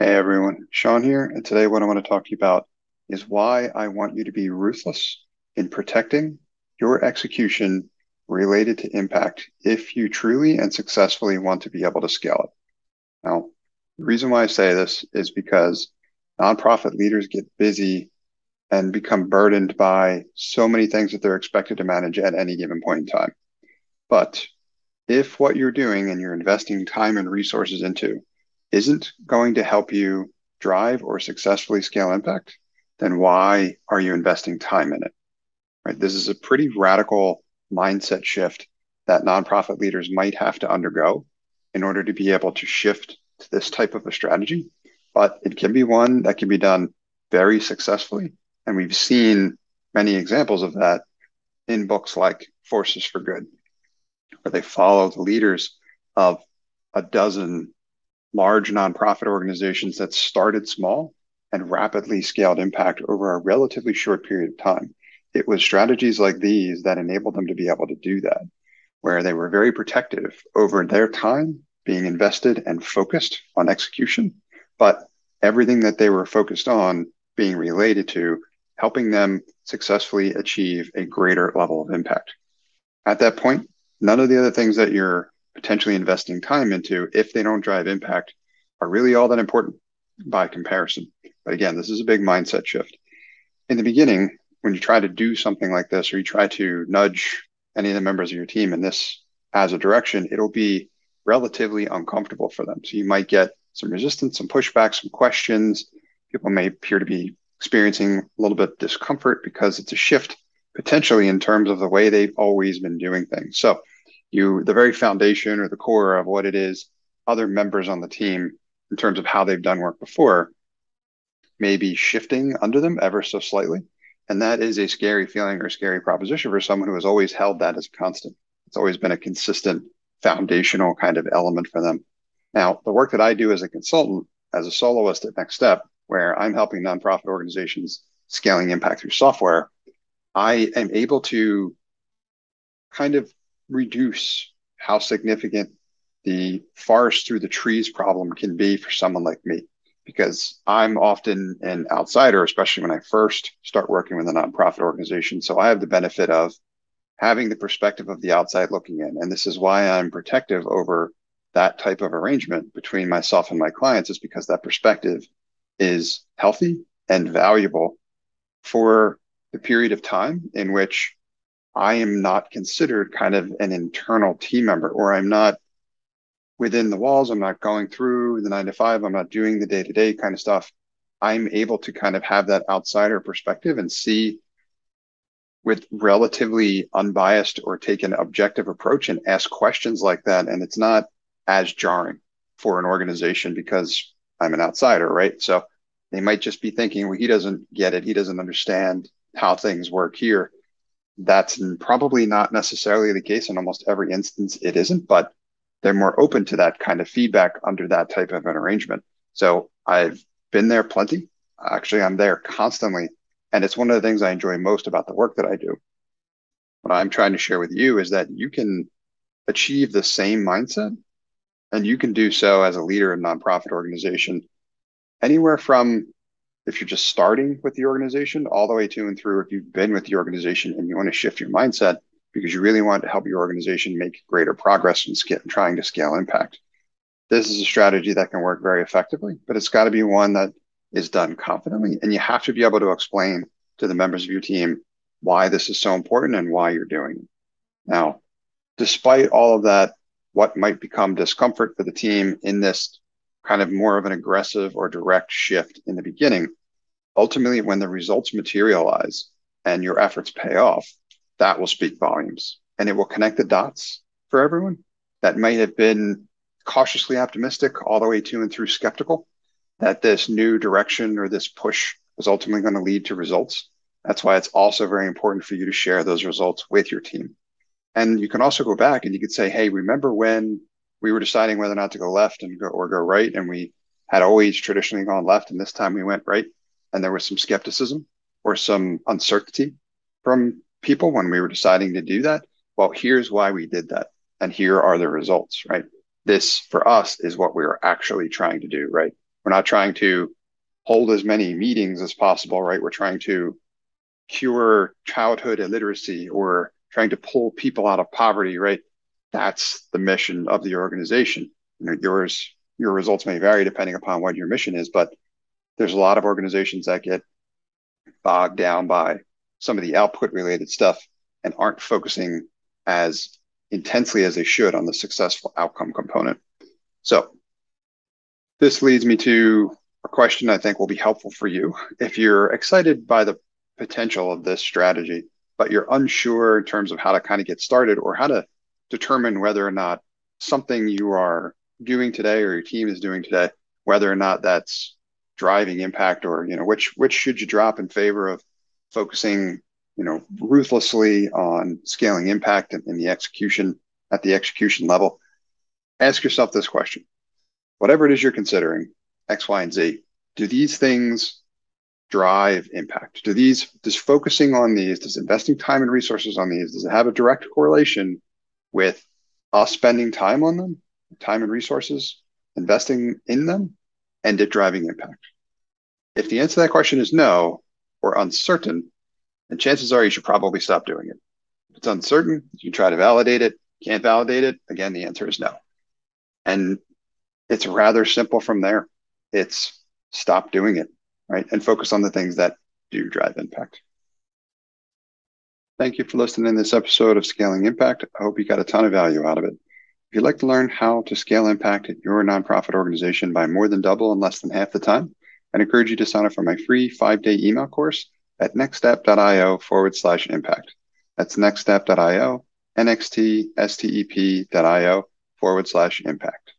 Hey everyone, Sean here, and today what I want to talk to you about is why I want you to be ruthless in protecting your execution related to impact if you truly and successfully want to be able to scale it. Now, the reason why I say this is because nonprofit leaders get busy and become burdened by so many things that they're expected to manage at any given point in time. But if what you're doing and you're investing time and resources into isn't going to help you drive or successfully scale impact, then why are you investing time in it? Right? This is a pretty radical mindset shift that nonprofit leaders might have to undergo in order to be able to shift to this type of a strategy. But it can be one that can be done very successfully. And we've seen many examples of that in books like Forces for Good, where they follow the leaders of a dozen large nonprofit organizations that started small and rapidly scaled impact over a relatively short period of time. It was strategies like these that enabled them to be able to do that, where they were very protective over their time being invested and focused on execution, but everything that they were focused on being related to helping them successfully achieve a greater level of impact. At that point, none of the other things that you're potentially investing time into, if they don't drive impact, are really all that important by comparison. But again, this is a big mindset shift. In the beginning, when you try to do something like this, or you try to nudge any of the members of your team in this as a direction, it'll be relatively uncomfortable for them. So you might get some resistance, some pushback, some questions. People may appear to be experiencing a little bit of discomfort because it's a shift potentially in terms of the way they've always been doing things. So you the very foundation or the core of what it is other members on the team in terms of how they've done work before may be shifting under them ever so slightly. And that is a scary feeling or scary proposition for someone who has always held that as a constant. It's always been a consistent foundational kind of element for them. Now the work that i do as a consultant as a soloist at next step where i'm helping nonprofit organizations scaling impact through software i am able to kind of reduce how significant the forest through the trees problem can be for someone like me because I'm often an outsider, especially when I first start working with a nonprofit organization. So I have the benefit of having the perspective of the outside looking in. And this is why I'm protective over that type of arrangement between myself and my clients, is because that perspective is healthy and valuable for the period of time in which I am not considered kind of an internal team member, or I'm not within the walls. I'm not going through the nine to five. I'm not doing the day to day kind of stuff. I'm able to kind of have that outsider perspective and see with relatively unbiased or take an objective approach and ask questions like that. And it's not as jarring for an organization because I'm an outsider, right? So they might just be thinking, well, he doesn't get it. He doesn't understand how things work here that's probably not necessarily the case in almost every instance it isn't but they're more open to that kind of feedback under that type of an arrangement. So i've been there plenty. Actually i'm there constantly and it's one of the things i enjoy most about the work that i do. What i'm trying to share with you is that you can achieve the same mindset and you can do so as a leader in a nonprofit organization anywhere from if you're just starting with the organization all the way to and through if you've been with the organization and you want to shift your mindset because you really want to help your organization make greater progress in trying to scale impact. This is a strategy that can work very effectively, but it's got to be one that is done confidently. And you have to be able to explain to the members of your team why this is so important and why you're doing it. Now, despite all of that, what might become discomfort for the team in this kind of more of an aggressive or direct shift in the beginning. Ultimately, when the results materialize and your efforts pay off, that will speak volumes and it will connect the dots for everyone that might have been cautiously optimistic all the way to and through skeptical that this new direction or this push is ultimately going to lead to results. That's why it's also very important for you to share those results with your team. And you can also go back and you could say, hey, remember when we were deciding whether or not to go left and go or go right, and we had always traditionally gone left, and this time we went right, and there was some skepticism or some uncertainty from people when we were deciding to do that. Well, here's why we did that, and here are the results. Right, this for us is what we are actually trying to do. Right, We're not trying to hold as many meetings as possible, right? We're trying to cure childhood illiteracy or trying to pull people out of poverty, right? That's the mission of the organization. You know, yours, your results may vary depending upon what your mission is, but there's a lot of organizations that get bogged down by some of the output related stuff and aren't focusing as intensely as they should on the successful outcome component. So this leads me to a question I think will be helpful for you. If you're excited by the potential of this strategy, but you're unsure in terms of how to kind of get started or how to determine whether or not something you are doing today or your team is doing today, whether or not that's driving impact or, you know, which which should you drop in favor of focusing, you know, ruthlessly on scaling impact in the execution at the execution level. Ask yourself this question. Whatever it is you're considering, X, Y, and Z, do these things drive impact? Do these, does focusing on these, does investing time and resources on these, does it have a direct correlation with us spending time on them, time and resources, investing in them, and it driving impact? If the answer to that question is no, or uncertain, then chances are you should probably stop doing it. If it's uncertain, you try to validate it. Can't validate it. Again, the answer is no. And it's rather simple from there. It's stop doing it, right? And focus on the things that do drive impact. Thank you for listening to this episode of Scaling Impact. I hope you got a ton of value out of it. If you'd like to learn how to scale impact at your nonprofit organization by more than double in less than half the time, I'd encourage you to sign up for my free five day email course at nextstep.io forward slash impact. That's nextstep.io, nxtstep.io forward slash impact.